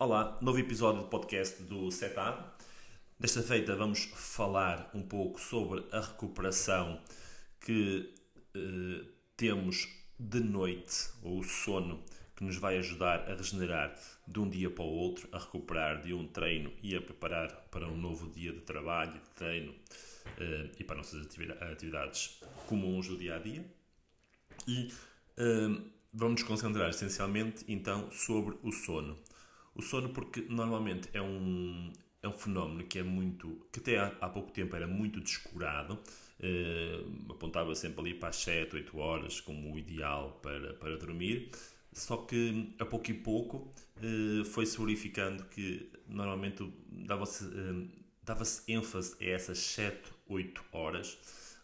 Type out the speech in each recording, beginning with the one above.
Olá, novo episódio do podcast do Setar. Desta feita vamos falar um pouco sobre a recuperação que eh, temos de noite, ou o sono que nos vai ajudar a regenerar de um dia para o outro, a recuperar de um treino e a preparar para um novo dia de trabalho, de treino eh, e para nossas atividades comuns do dia a dia. E eh, vamos nos concentrar essencialmente então sobre o sono. O sono, porque normalmente é um, é um fenómeno que é muito. que até há, há pouco tempo era muito descurado, eh, apontava sempre ali para as 7, 8 horas como o ideal para, para dormir, só que a pouco e pouco eh, foi-se verificando que normalmente dava-se eh, dava ênfase a essas 7, 8 horas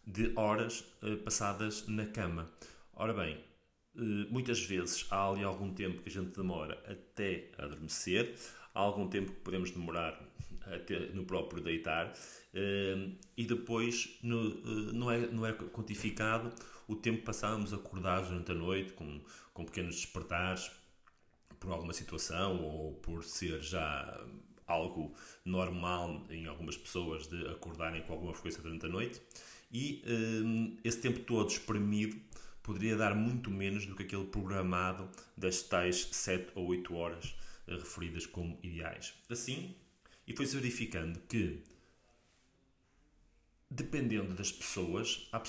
de horas eh, passadas na cama. Ora bem, muitas vezes há ali algum tempo que a gente demora até adormecer, há algum tempo que podemos demorar até no próprio deitar eh, e depois eh, não, é, não é quantificado o tempo que passamos acordados durante a noite com, com pequenos despertares por alguma situação ou por ser já algo normal em algumas pessoas de acordarem com alguma frequência durante a noite. E esse tempo todo espremido poderia dar muito menos do que aquele programado das tais 7 ou 8 horas eh, referidas como ideais. Assim, e foi-se verificando que, dependendo das pessoas, há,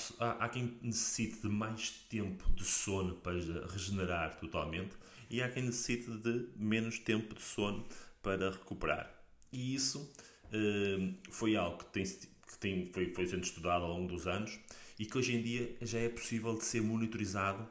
há, quem necessite de mais tempo de sono para regenerar totalmente e há quem necessite de menos tempo de sono para recuperar. E isso eh, foi algo que, tem, que tem, foi, foi sendo estudado ao longo dos anos e que hoje em dia já é possível de ser monitorizado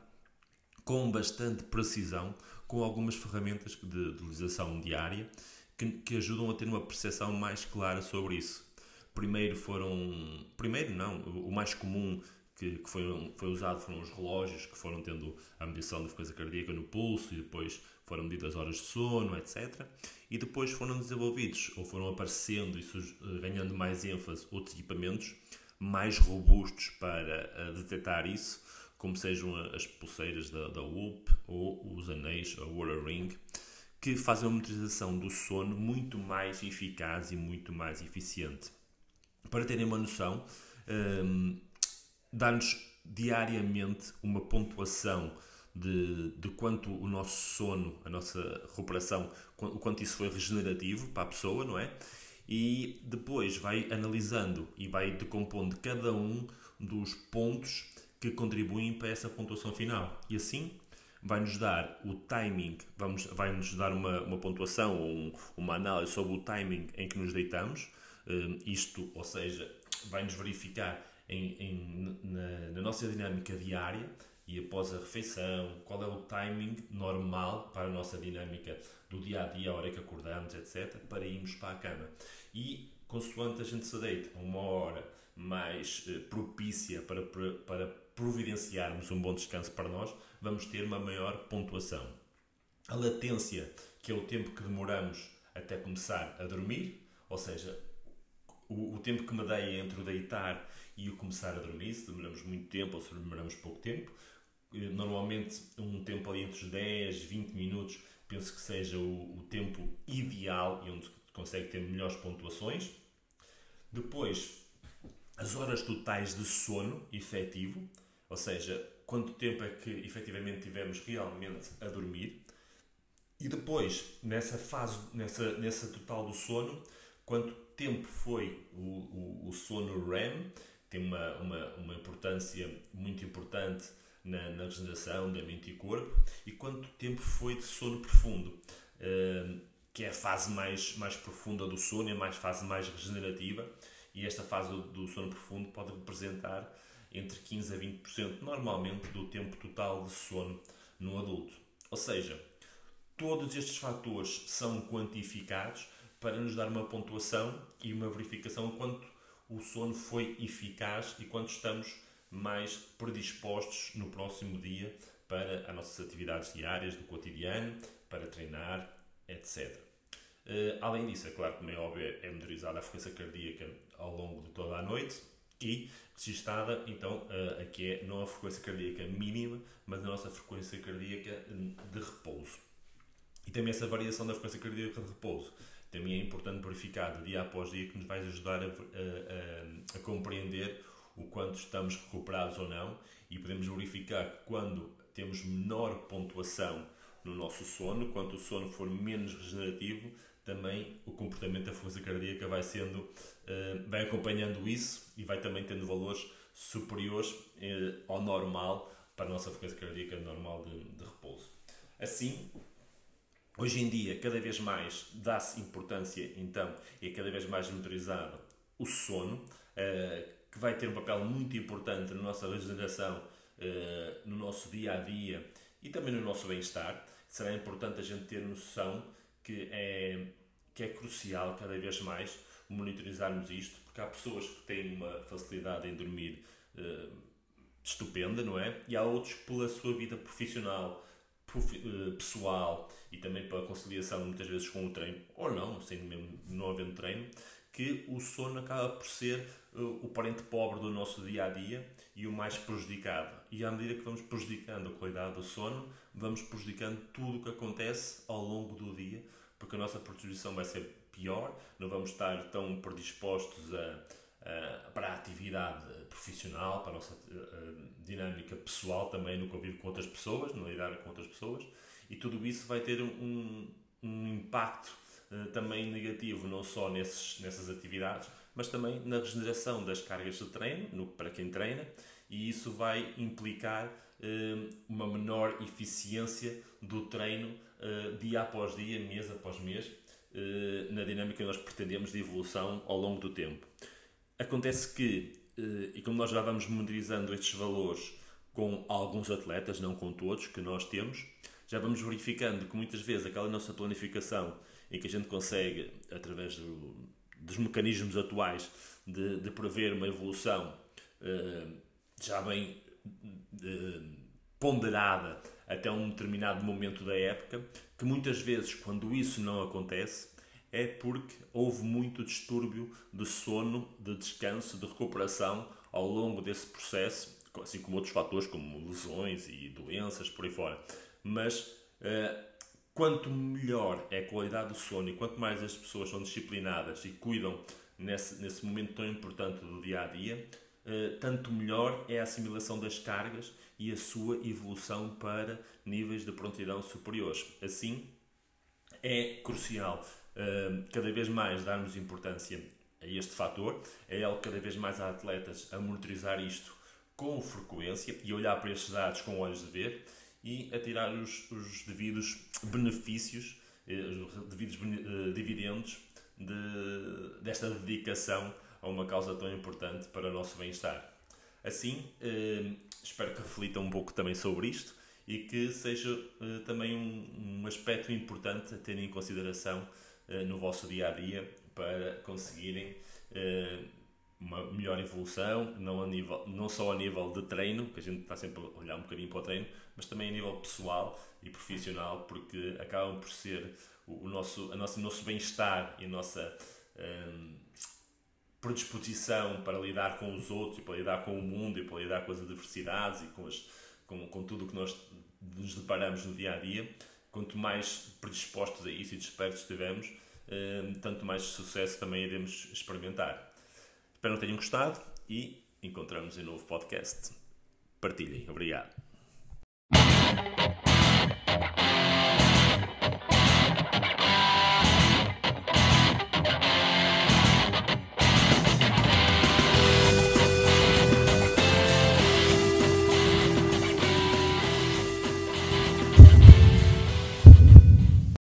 com bastante precisão com algumas ferramentas de utilização diária que, que ajudam a ter uma percepção mais clara sobre isso. Primeiro foram. Primeiro não, o mais comum que, que foi, foi usado foram os relógios que foram tendo a medição da frequência cardíaca no pulso e depois foram medidas horas de sono, etc. E depois foram desenvolvidos ou foram aparecendo e ganhando mais ênfase outros equipamentos mais robustos para uh, detectar isso, como sejam as pulseiras da, da Whoop ou os anéis, a Oura Ring, que fazem uma monitorização do sono muito mais eficaz e muito mais eficiente. Para terem uma noção, um, ehm, dá-nos diariamente uma pontuação de, de quanto o nosso sono, a nossa recuperação, o quanto isso foi regenerativo para a pessoa, não é? E depois vai analisando e vai decompondo cada um dos pontos que contribuem para essa pontuação final. E assim vai-nos dar o timing, vamos, vai-nos dar uma, uma pontuação ou um, uma análise sobre o timing em que nos deitamos. Um, isto, ou seja, vai-nos verificar em, em, na, na nossa dinâmica diária e após a refeição, qual é o timing normal para a nossa dinâmica do dia a dia, a hora que acordamos, etc., para irmos para a cama. E, consoante a gente se deite a uma hora mais eh, propícia para, para providenciarmos um bom descanso para nós, vamos ter uma maior pontuação. A latência, que é o tempo que demoramos até começar a dormir, ou seja, o, o tempo que me dei entre o deitar e o começar a dormir, se demoramos muito tempo ou se demoramos pouco tempo, eh, normalmente um tempo ali entre os 10, 20 minutos, penso que seja o, o tempo ideal e onde consegue ter melhores pontuações. Depois, as horas totais de sono efetivo, ou seja, quanto tempo é que efetivamente tivemos realmente a dormir. E depois, nessa fase, nessa, nessa total do sono, quanto tempo foi o, o, o sono REM, tem uma, uma, uma importância muito importante na, na regeneração da mente e corpo e quanto tempo foi de sono profundo, uh, que é a fase mais, mais profunda do sono, é a mais fase mais regenerativa e esta fase do, do sono profundo pode representar entre 15 a 20% normalmente do tempo total de sono no adulto. Ou seja, todos estes fatores são quantificados para nos dar uma pontuação e uma verificação quanto o sono foi eficaz e quanto estamos mais predispostos no próximo dia para as nossas atividades diárias do cotidiano, para treinar, etc. Uh, eh, além disso, é claro que, como é óbvio, é monitorizada a frequência cardíaca ao longo de toda a noite e registada, então, uh, aqui é não a frequência cardíaca mínima, mas a nossa frequência cardíaca de repouso. E também essa variação da frequência cardíaca de repouso. Também é importante verificar de dia após dia que nos vai ajudar a, a, a, a compreender o quanto estamos recuperados ou não e podemos verificar que quando temos menor pontuação no nosso sono, quanto o sono for menos regenerativo, também o comportamento da frequência cardíaca vai sendo, uh, vai acompanhando isso e vai também tendo valores superiores uh, ao normal para a nossa frequência cardíaca normal de, de repouso. Assim, hoje em dia, cada vez mais dá-se importância, então, e é cada vez mais monitorizado o sono, uh, que vai ter um papel muito importante na nossa regeneração, no nosso dia a dia e também no nosso bem-estar. Será importante a gente ter noção que é, que é crucial cada vez mais monitorizarmos isto, porque há pessoas que têm uma facilidade em dormir uh, estupenda, não é? E há outros pela sua vida profissional, profi uh, pessoal e também pela conciliação muitas vezes com o treino, ou não, sem mesmo não havendo treino, que o sono acaba por ser uh, o parente pobre do nosso dia a dia e o mais prejudicado. E à medida que vamos prejudicando a qualidade do sono, vamos prejudicando tudo o que acontece ao longo do dia, porque a nossa produção vai ser pior, não vamos estar tão predispostos a, a, para a atividade profissional, para a nossa a, dinâmica pessoal também no convívio com outras pessoas, no lidar com outras pessoas, e tudo isso vai ter um, um impacto também negativo, não só nesses, nessas atividades, mas também na regeneração das cargas de treino, no, para quem treina, e isso vai implicar uh, uma menor eficiência do treino uh, dia após dia, mês após mês, na dinâmica que nós pretendemos de evolução ao longo do tempo. Acontece que, e como nós já vamos monitorizando estes valores com alguns atletas, não com todos, que nós temos, já vamos verificando que muitas vezes aquela nossa planificação em que a gente consegue, através do, dos mecanismos atuais de, de prever uma evolução uh, já bem uh, ponderada até um determinado momento da época, que muitas vezes, quando isso não acontece, é porque houve muito distúrbio de sono, de descanso, de recuperação ao longo desse processo, assim como outros fatores como lesões e doenças por aí fora. Mas uh, quanto melhor é a qualidade do sono e quanto mais as pessoas são disciplinadas e cuidam nesse, nesse momento tão importante do dia a dia, uh, tanto melhor é a assimilação das cargas e a sua evolução para níveis de prontidão superiores. Assim, é crucial uh, cada vez mais darmos importância a este fator, é algo cada vez mais a atletas a monitorizar isto com frequência e olhar para estes dados com olhos de ver e a tirar os, os devidos benefícios, eh, os devidos eh, dividendos de, desta dedicação a uma causa tão importante para o nosso bem-estar. Assim, eh, espero que reflitam um pouco também sobre isto e que seja também um, aspecto importante a ter em consideração no vosso dia a dia para conseguirem uma melhor evolução, não, a nível, não só a nível de treino, que a gente está sempre a olhar um bocadinho para o treino, mas também a nível pessoal e profissional, porque acabam por ser o, nosso, a nossa, nosso bem-estar e a nossa hum, predisposição para lidar com os outros e para lidar com o mundo e para lidar com as adversidades e com, as, com, com tudo o que nós nos deparamos no dia a dia. Quanto mais predispostos a isso e despertos estivermos, hum, tanto mais sucesso também iremos experimentar. Espero que tenham gostado e encontramos em novo podcast. Partilhem. Obrigado.